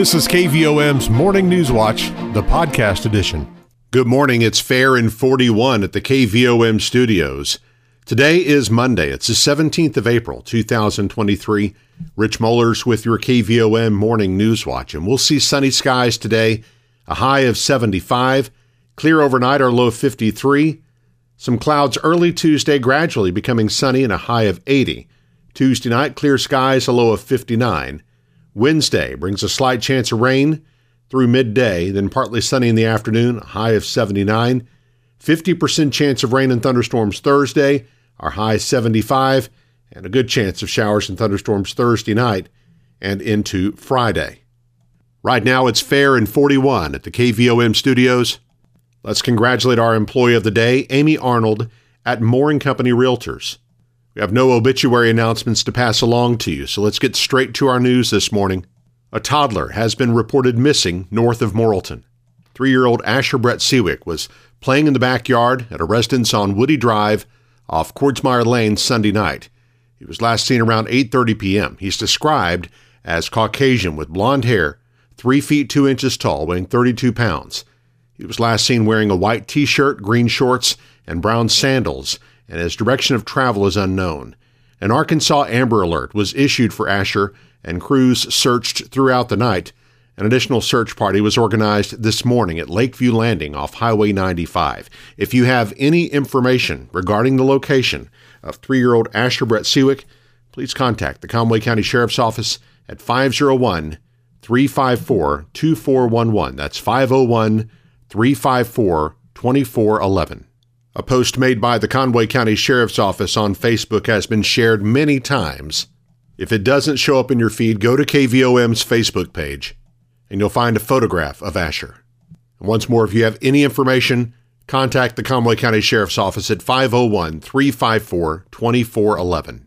This is KVOM's Morning News Watch, the podcast edition. Good morning. It's Fair in 41 at the KVOM studios. Today is Monday. It's the 17th of April, 2023. Rich Mollers with your KVOM Morning News Watch. And we'll see sunny skies today, a high of 75. Clear overnight, our low 53. Some clouds early Tuesday, gradually becoming sunny and a high of 80. Tuesday night, clear skies, a low of 59. Wednesday brings a slight chance of rain through midday, then partly sunny in the afternoon, a high of 79. 50% chance of rain and thunderstorms Thursday, our high 75, and a good chance of showers and thunderstorms Thursday night and into Friday. Right now it's fair and 41 at the KVOM studios. Let's congratulate our employee of the day, Amy Arnold at Moore & Company Realtors. Have no obituary announcements to pass along to you, so let's get straight to our news this morning. A toddler has been reported missing north of Morrilton. Three year old Asher Brett Seawick was playing in the backyard at a residence on Woody Drive off Cordsmire Lane Sunday night. He was last seen around 8:30 p.m. He's described as Caucasian with blond hair, 3 feet 2 inches tall, weighing 32 pounds. He was last seen wearing a white t-shirt, green shorts, and brown sandals and his direction of travel is unknown. An Arkansas Amber Alert was issued for Asher, and crews searched throughout the night. An additional search party was organized this morning at Lakeview Landing off Highway 95. If you have any information regarding the location of three year old Asher Brett Sewick, please contact the Conway County Sheriff's Office at 501 354 2411. That's 501 354 2411. A post made by the Conway County Sheriff's Office on Facebook has been shared many times. If it doesn't show up in your feed, go to KVOM's Facebook page and you'll find a photograph of Asher. And once more, if you have any information, contact the Conway County Sheriff's Office at 501 354 2411.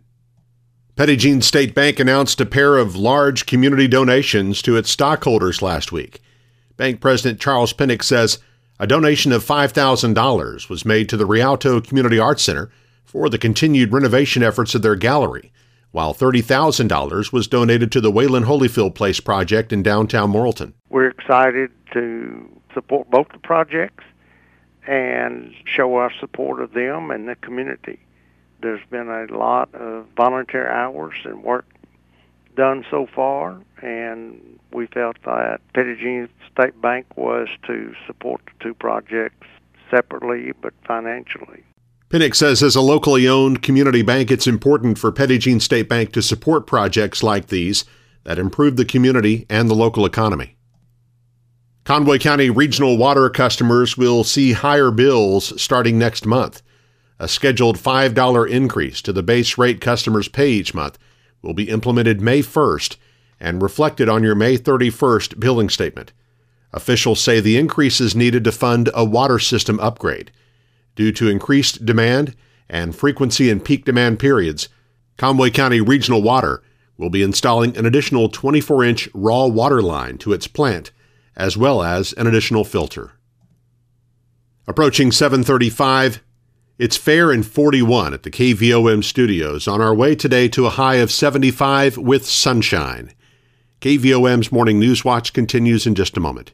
Petit Jean State Bank announced a pair of large community donations to its stockholders last week. Bank President Charles Pinnock says a donation of $5,000 was made to the Rialto Community Arts Center for the continued renovation efforts of their gallery, while $30,000 was donated to the Wayland Holyfield Place project in downtown Morrilton. We're excited to support both the projects and show our support of them and the community. There's been a lot of volunteer hours and work done so far, and we felt that Jean State Bank was to support the two projects separately but financially. Pinnock says as a locally owned community bank, it's important for Jean State Bank to support projects like these that improve the community and the local economy. Conway County regional water customers will see higher bills starting next month. A scheduled $5 increase to the base rate customers pay each month will be implemented May 1st and reflected on your May 31st billing statement. Officials say the increase is needed to fund a water system upgrade. Due to increased demand and frequency in peak demand periods, Conway County Regional Water will be installing an additional 24 inch raw water line to its plant, as well as an additional filter. Approaching 735, it's fair in 41 at the KVOM studios on our way today to a high of 75 with sunshine. KVOM's Morning News Watch continues in just a moment.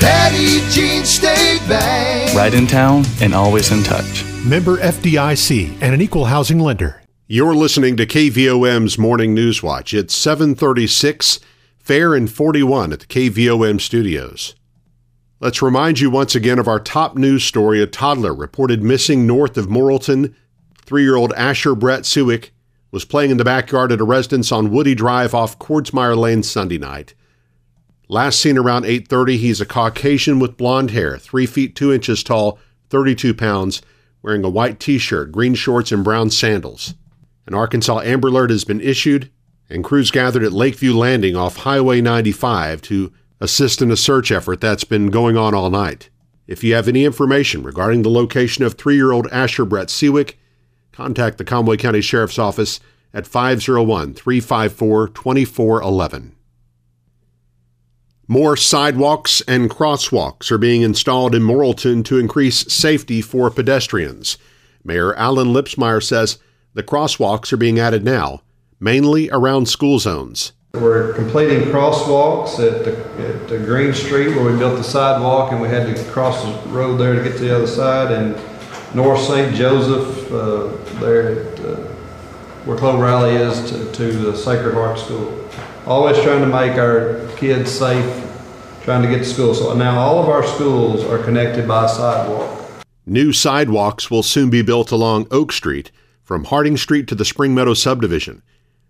Petit Jean State Bank. Right in town and always in touch. Member FDIC and an equal housing lender. You're listening to KVOM's Morning News Watch. It's 736, fair and 41 at the KVOM studios. Let's remind you once again of our top news story. A toddler reported missing north of Morrilton. Three year old Asher Brett Sewick was playing in the backyard at a residence on Woody Drive off Cordsmire Lane Sunday night. Last seen around 8:30, he's a Caucasian with blonde hair, three feet two inches tall, 32 pounds, wearing a white T-shirt, green shorts, and brown sandals. An Arkansas Amber Alert has been issued, and crews gathered at Lakeview Landing off Highway 95 to assist in a search effort that's been going on all night. If you have any information regarding the location of three year old Asher Brett Seawick, contact the Conway County Sheriff's Office at 501 354 2411. More sidewalks and crosswalks are being installed in Morrilton to increase safety for pedestrians. Mayor Alan Lipsmeyer says the crosswalks are being added now, mainly around school zones. We're completing crosswalks at the, at the Green Street where we built the sidewalk and we had to cross the road there to get to the other side. And North St. Joseph, uh, there at, uh, where Clover Rally is to, to the Sacred Heart School. Always trying to make our kids safe, trying to get to school. So now all of our schools are connected by a sidewalk. New sidewalks will soon be built along Oak Street from Harding Street to the Spring Meadow subdivision.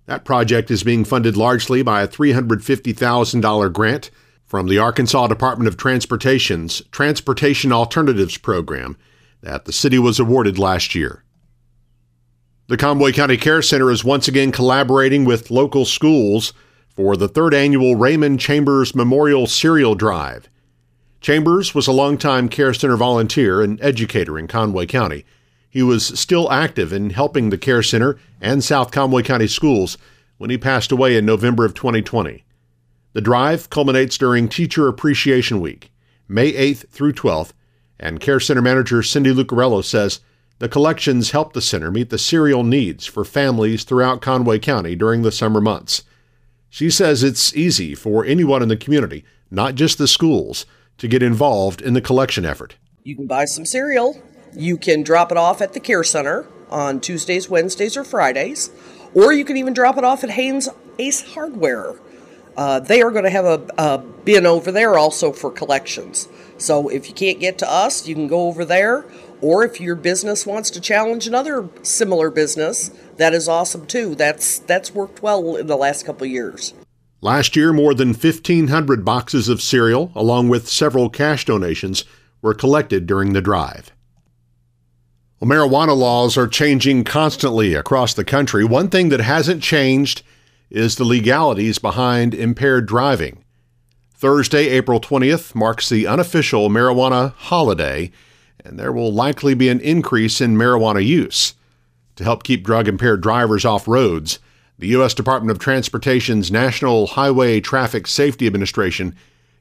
That project is being funded largely by a $350,000 grant from the Arkansas Department of Transportation's Transportation Alternatives Program that the city was awarded last year. The Conway County Care Center is once again collaborating with local schools for the third annual Raymond Chambers Memorial Cereal Drive. Chambers was a longtime Care Center volunteer and educator in Conway County he was still active in helping the Care Center and South Conway County schools when he passed away in November of 2020. The drive culminates during Teacher Appreciation Week, May 8th through 12th, and Care Center manager Cindy Lucarello says the collections help the center meet the cereal needs for families throughout Conway County during the summer months. She says it's easy for anyone in the community, not just the schools, to get involved in the collection effort. You can buy some cereal you can drop it off at the Care Center on Tuesdays, Wednesdays, or Fridays, or you can even drop it off at Haynes Ace Hardware. Uh, they are going to have a, a bin over there also for collections. So if you can't get to us, you can go over there. Or if your business wants to challenge another similar business, that is awesome too. That's that's worked well in the last couple years. Last year, more than 1,500 boxes of cereal, along with several cash donations, were collected during the drive. Well, marijuana laws are changing constantly across the country. One thing that hasn't changed is the legalities behind impaired driving. Thursday, April 20th, marks the unofficial marijuana holiday, and there will likely be an increase in marijuana use. To help keep drug impaired drivers off roads, the U.S. Department of Transportation's National Highway Traffic Safety Administration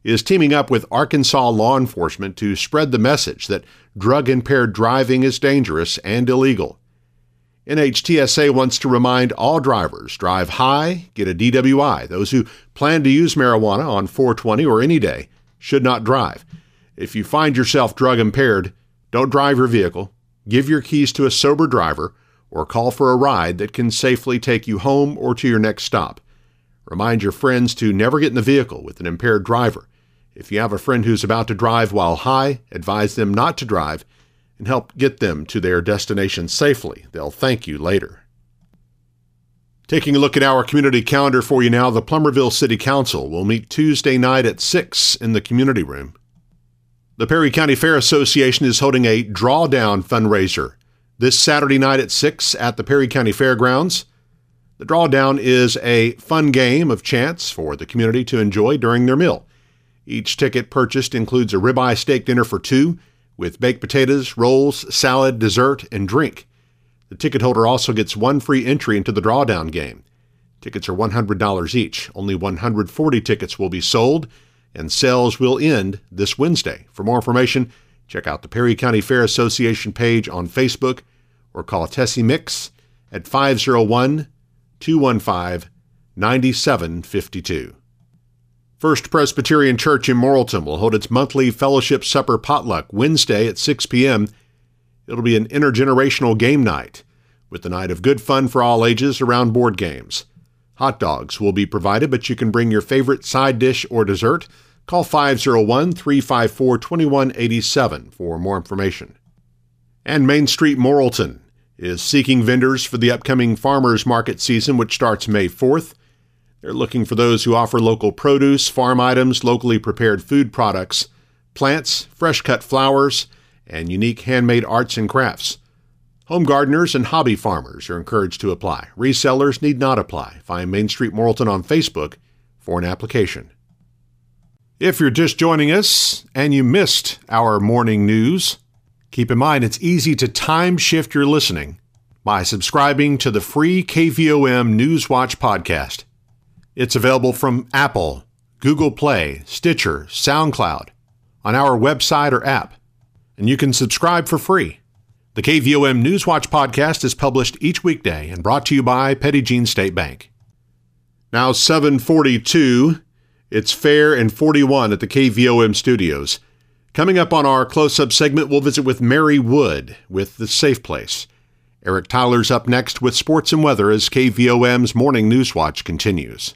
is teaming up with Arkansas law enforcement to spread the message that drug impaired driving is dangerous and illegal. NHTSA wants to remind all drivers drive high, get a DWI. Those who plan to use marijuana on 420 or any day should not drive. If you find yourself drug impaired, don't drive your vehicle, give your keys to a sober driver, or call for a ride that can safely take you home or to your next stop. Remind your friends to never get in the vehicle with an impaired driver. If you have a friend who's about to drive while high, advise them not to drive and help get them to their destination safely. They'll thank you later. Taking a look at our community calendar for you now, the Plumerville City Council will meet Tuesday night at 6 in the community room. The Perry County Fair Association is holding a drawdown fundraiser this Saturday night at 6 at the Perry County Fairgrounds. The drawdown is a fun game of chance for the community to enjoy during their meal. Each ticket purchased includes a ribeye steak dinner for two, with baked potatoes, rolls, salad, dessert, and drink. The ticket holder also gets one free entry into the drawdown game. Tickets are $100 each. Only 140 tickets will be sold, and sales will end this Wednesday. For more information, check out the Perry County Fair Association page on Facebook or call Tessie Mix at 501 215 9752. First Presbyterian Church in Morrilton will hold its monthly fellowship supper potluck Wednesday at 6 p.m. It'll be an intergenerational game night with the night of good fun for all ages around board games. Hot dogs will be provided, but you can bring your favorite side dish or dessert. Call 501 354 2187 for more information. And Main Street Morrilton is seeking vendors for the upcoming farmers market season, which starts May 4th. They're looking for those who offer local produce, farm items, locally prepared food products, plants, fresh cut flowers, and unique handmade arts and crafts. Home gardeners and hobby farmers are encouraged to apply. Resellers need not apply. Find Main Street Morrilton on Facebook for an application. If you're just joining us and you missed our morning news, keep in mind it's easy to time shift your listening by subscribing to the free KVOM Newswatch podcast. It's available from Apple, Google Play, Stitcher, SoundCloud, on our website or app, and you can subscribe for free. The KVOM Newswatch podcast is published each weekday and brought to you by Petit Jean State Bank. Now 742 it's fair and 41 at the KVOM studios. Coming up on our close up segment, we'll visit with Mary Wood with The Safe Place. Eric Tyler's up next with sports and weather as KVOM's Morning News Watch continues.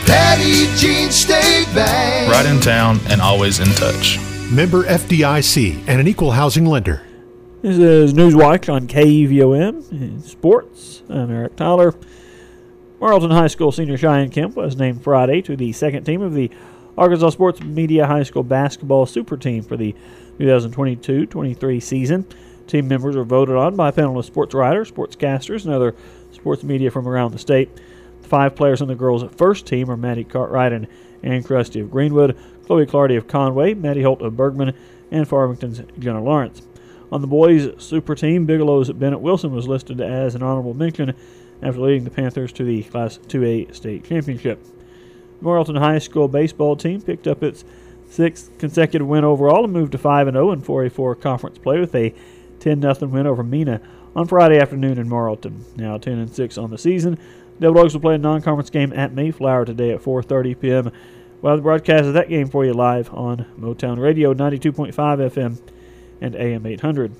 Petit Jean State Bank. Right in town and always in touch. Member FDIC and an equal housing lender. This is Newswatch on KVOM in sports. I'm Eric Tyler. Morrilton High School senior Cheyenne Kemp was named Friday to the second team of the Arkansas Sports Media High School basketball super team for the 2022-23 season. Team members were voted on by a panel of sports writers, sportscasters, and other sports media from around the state. Five players on the girls' first team are Maddie Cartwright and Ann Krusty of Greenwood, Chloe Clardy of Conway, Maddie Holt of Bergman, and Farmington's Jenna Lawrence. On the boys' super team, Bigelow's Bennett Wilson was listed as an honorable mention after leading the Panthers to the Class 2A state championship. The Morrilton High School baseball team picked up its sixth consecutive win overall and moved to 5 0 in 4A4 conference play with a 10 0 win over Mena on Friday afternoon in Morrilton. Now 10 and 6 on the season. Devil Dogs will play a non-conference game at Mayflower today at 4:30 p.m. We'll have the broadcast of that game for you live on Motown Radio 92.5 FM and AM 800.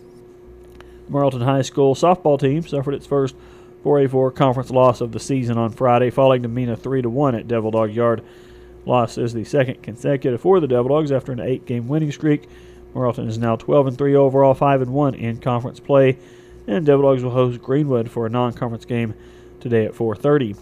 Morrilton High School softball team suffered its first 4A4 conference loss of the season on Friday, falling to Mena 3 1 at Devil Dog Yard. Loss is the second consecutive for the Devil Dogs after an eight-game winning streak. Morrilton is now 12 and 3 overall, 5 and 1 in conference play, and Devil Dogs will host Greenwood for a non-conference game today at 4:30.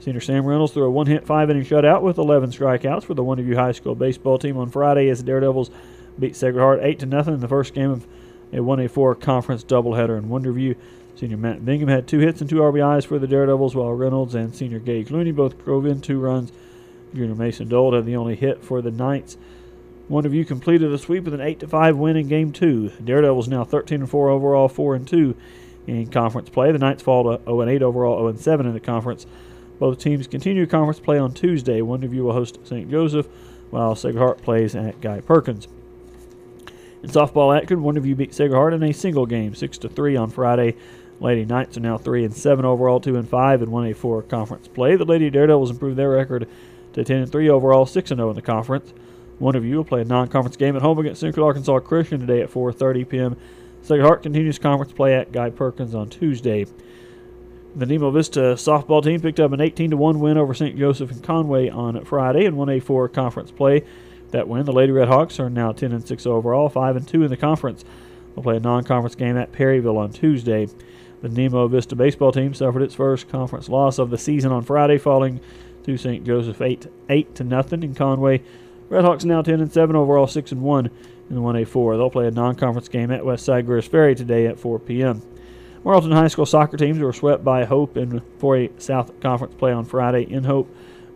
Senior Sam Reynolds threw a one-hit, five-inning shutout with 11 strikeouts for the Wonderview High School baseball team on Friday as the Daredevils beat Sacred Heart 8 to nothing in the first game of a 1A4 conference doubleheader in Wonderview. Senior Matt Bingham had two hits and two RBIs for the Daredevils, while Reynolds and senior Gage Looney both drove in two runs. Junior Mason Dole had the only hit for the Knights. Wonderview completed a sweep with an 8 5 win in Game 2. Daredevils now 13 4 overall, 4 2 in conference play. The Knights fall to 0 8 overall, 0 7 in the conference. Both teams continue conference play on Tuesday. Wonderview will host St. Joseph, while Sacred Heart plays at Guy Perkins. In softball action, you beat Sacred Heart in a single game, 6 to 3 on Friday. Lady Knights are now 3 and 7 overall, 2 and 5 in 1A4 conference play. The Lady Daredevils improved their record to 10 and 3 overall, 6 and 0 in the conference. Wonderview will play a non-conference game at home against Central Arkansas Christian today at 4:30 p.m. Sacred Heart continues conference play at Guy Perkins on Tuesday. The Nemo Vista softball team picked up an 18 1 win over St. Joseph and Conway on Friday in 1A4 conference play. That win, the Lady Red Hawks are now 10 and 6 overall, 5 and 2 in the conference. They'll play a non-conference game at Perryville on Tuesday. The Nemo Vista baseball team suffered its first conference loss of the season on Friday, falling to St. Joseph 8 8 to nothing in Conway. Redhawks now 10 and 7 overall, 6 and 1 in 1A4. They'll play a non-conference game at Westside Greers Ferry today at 4 p.m. Morrilton High School soccer teams were swept by Hope in 4A South Conference play on Friday in Hope.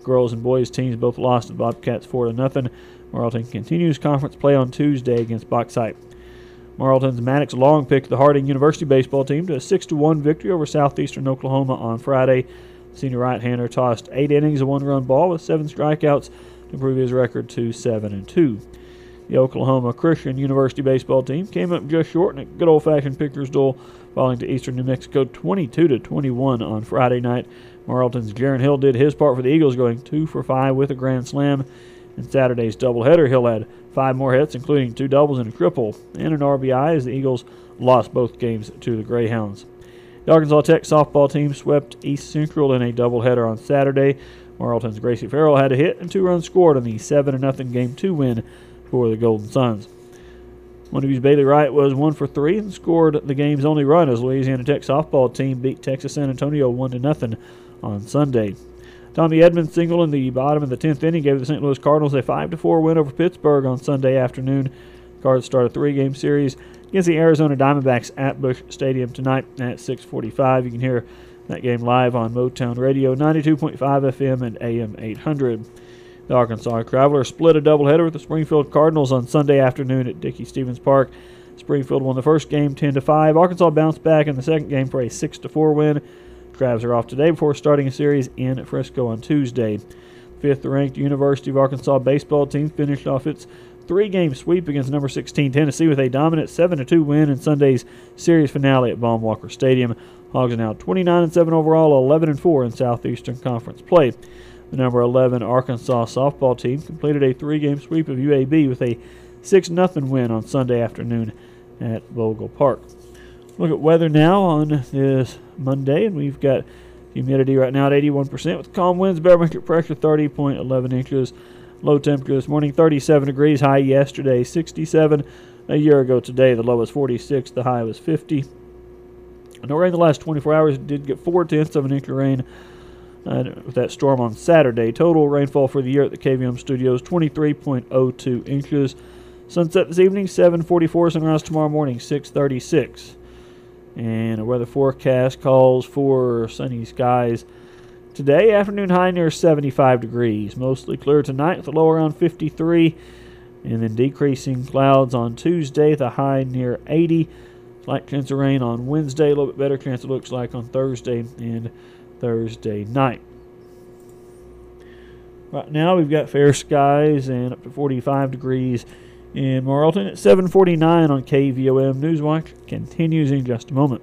Girls and boys teams both lost to Bobcats 4 to nothing. Morrilton continues conference play on Tuesday against Bauxite. Morrilton's Maddox Long picked the Harding University baseball team to a 6 1 victory over Southeastern Oklahoma on Friday. Senior right-hander tossed eight innings of one-run ball with seven strikeouts to improve his record to seven and two. The Oklahoma Christian University baseball team came up just short in a good old-fashioned pitcher's duel, falling to Eastern New Mexico 22 to 21 on Friday night. Morrilton's Jaron Hill did his part for the Eagles, going two for five with a grand slam. In Saturday's doubleheader, Hill had five more hits, including two doubles and a triple, and an RBI as the Eagles lost both games to the Greyhounds. The Arkansas Tech softball team swept East Central in a doubleheader on Saturday. Morrilton's Gracie Farrell had a hit and two runs scored in the 7 0 Game 2 win for the Golden Suns. one of Montague's Bailey Wright was one for three and scored the game's only run as Louisiana Tech softball team beat Texas San Antonio one to nothing on Sunday. Tommy Edman's single in the bottom of the tenth inning gave the St. Louis Cardinals a five to four win over Pittsburgh on Sunday afternoon. Cards start a three-game series against the Arizona Diamondbacks at Busch Stadium tonight at 6:45. You can hear that game live on Motown Radio 92.5 FM and AM 800. The Arkansas Travelers split a doubleheader with the Springfield Cardinals on Sunday afternoon at Dickey-Stephens Park. Springfield won the first game 10 to 5. Arkansas bounced back in the second game for a 6 to 4 win. Travs are off today before starting a series in Frisco on Tuesday. Fifth ranked University of Arkansas baseball team finished off its three game sweep against number 16 Tennessee with a dominant 7 to 2 win in Sunday's series finale at Baum-Walker Stadium. Hogs are now 29 and 7 overall, 11 and 4 in Southeastern Conference play. The number 11 Arkansas softball team completed a three game sweep of UAB with a 6 0 win on Sunday afternoon at Bogle Park. Look at weather now on this Monday, and we've got humidity right now at 81% with calm winds, barometric pressure 30.11 inches. Low temperature this morning 37 degrees, high yesterday 67. A year ago today, the low was 46, the high was 50. No rain the last 24 hours. Did get four tenths of an inch of rain uh, with that storm on Saturday. Total rainfall for the year at the KVOM Studios 23.02 inches. Sunset this evening 7:44. Sunrise tomorrow morning 6:36. And a weather forecast calls for sunny skies today. Afternoon high near 75 degrees. Mostly clear tonight with a low around 53. And then decreasing clouds on Tuesday, the high near 80. Slight chance of rain on Wednesday, a little bit better chance it looks like on Thursday and Thursday night. Right now we've got fair skies and up to 45 degrees in Morrilton at 749 on KVOM Newswatch continues in just a moment.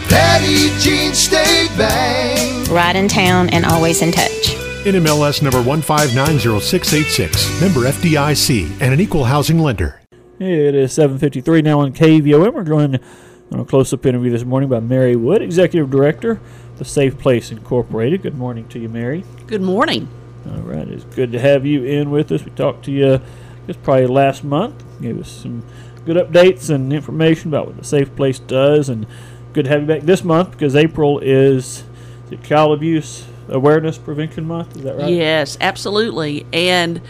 Petit Jean State Bank. Right in town and always in touch. NMLS number 1590686, member FDIC, and an equal housing lender. It is 7:53 now on KVOM. We're joined on a close-up interview this morning by Mary Wood, Executive Director of Safe Place Incorporated. Good morning to you, Mary. Good morning. All right, it's good to have you in with us. We talked to you, I guess, probably last month. Gave us some good updates and information about what the Safe Place does, and good to have you back this month because April is, it Child Abuse Awareness Prevention Month. Is that right? Yes, absolutely. And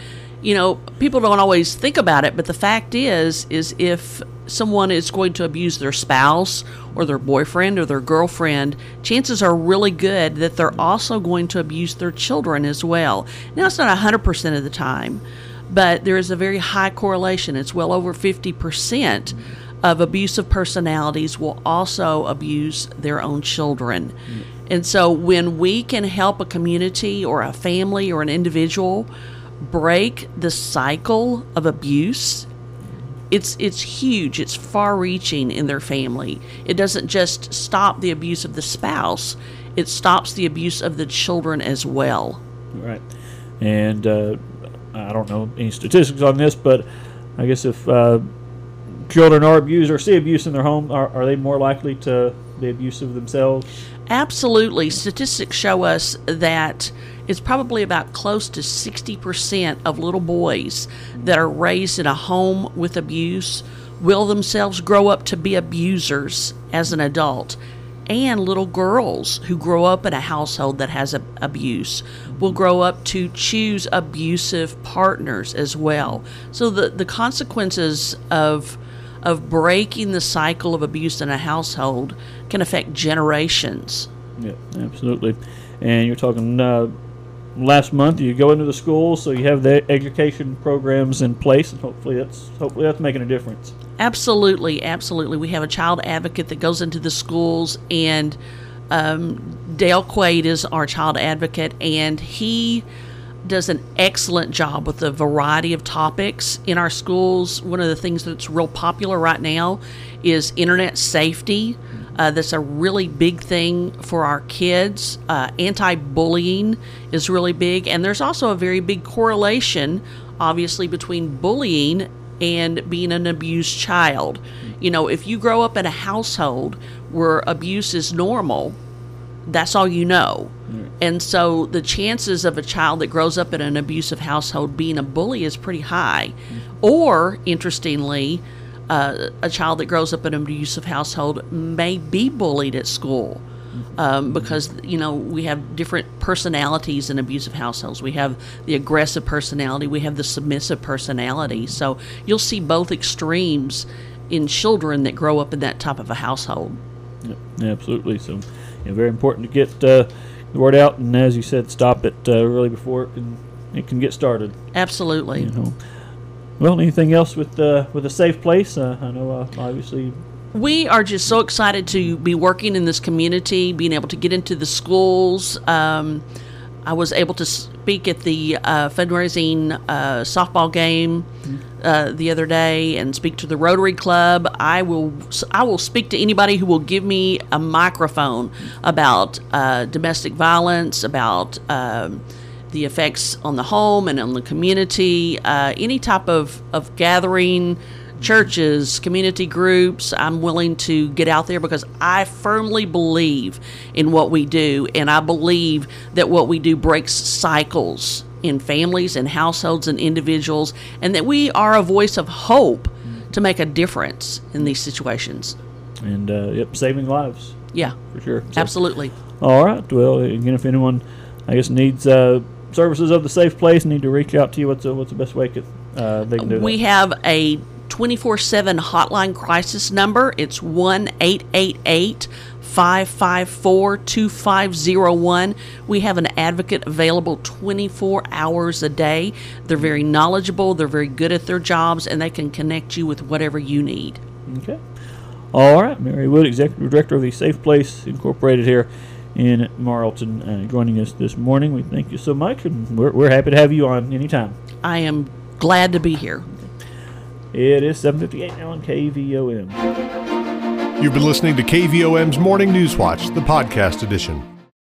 you know, people don't always think about it, but the fact is is if someone is going to abuse their spouse or their boyfriend or their girlfriend, chances are really good that they're also going to abuse their children as well. Now, it's not 100% of the time, but there is a very high correlation. It's well over 50% of abusive personalities will also abuse their own children. And so when we can help a community or a family or an individual break the cycle of abuse, it's it's huge. It's far-reaching in their family. It doesn't just stop the abuse of the spouse; it stops the abuse of the children as well. Right. And uh, I don't know any statistics on this, but I guess if uh, children are abused or see abuse in their home, are, are they more likely to be abusive themselves? Absolutely. Statistics show us that it's probably about close to 60% of little boys that are raised in a home with abuse will themselves grow up to be abusers as an adult. And little girls who grow up in a household that has a, abuse will grow up to choose abusive partners as well. So the, the consequences of of breaking the cycle of abuse in a household can affect generations. Yeah, absolutely. And you're talking uh, last month. You go into the schools, so you have the education programs in place, and hopefully that's hopefully that's making a difference. Absolutely, absolutely. We have a child advocate that goes into the schools, and um, Dale Quaid is our child advocate, and he does an excellent job with a variety of topics in our schools. One of the things that's real popular right now is internet safety. Uh, that's a really big thing for our kids. Uh, Anti bullying is really big, and there's also a very big correlation, obviously, between bullying and being an abused child. You know, if you grow up in a household where abuse is normal, that's all you know. And so the chances of a child that grows up in an abusive household being a bully is pretty high. Or, interestingly, uh, a child that grows up in an abusive household may be bullied at school. Um, because you know we have different personalities in abusive households. We have the aggressive personality, we have the submissive personality. So you'll see both extremes in children that grow up in that type of a household. Yep, absolutely. So, know, very important to get uh, the word out, and as you said, stop it uh, really before it can it can get started. Absolutely. You know. Well, anything else with uh, with a safe place? Uh, I know, uh, obviously. We are just so excited to be working in this community, being able to get into the schools. Um, I was able to speak at the uh, fundraising uh, softball game uh, the other day and speak to the Rotary Club. I will I will speak to anybody who will give me a microphone about uh, domestic violence, about um, the effects on the home and on the community, uh, any type of, of gathering churches, community groups. I'm willing to get out there because I firmly believe in what we do, and I believe that what we do breaks cycles in families and households and individuals, and that we are a voice of hope to make a difference in these situations. And uh, yep, saving lives. Yeah, for sure. So- Absolutely. All right. Well, again, if anyone, I guess, needs uh, services of the safe place, need to reach out to you. What's the, what's the best way could, uh, they can do it. We that? have a 24 7 hotline crisis number. It's 1 888 554 2501. We have an advocate available 24 hours a day. They're very knowledgeable, they're very good at their jobs, and they can connect you with whatever you need. Okay. All right. Mary Wood, Executive Director of the Safe Place Incorporated here in Morrilton, uh, joining us this morning. We thank you so much, and we're, we're happy to have you on anytime. I am glad to be here. It is 7:58 now on KVOM. You've been listening to KVOM's Morning News Watch, the podcast edition.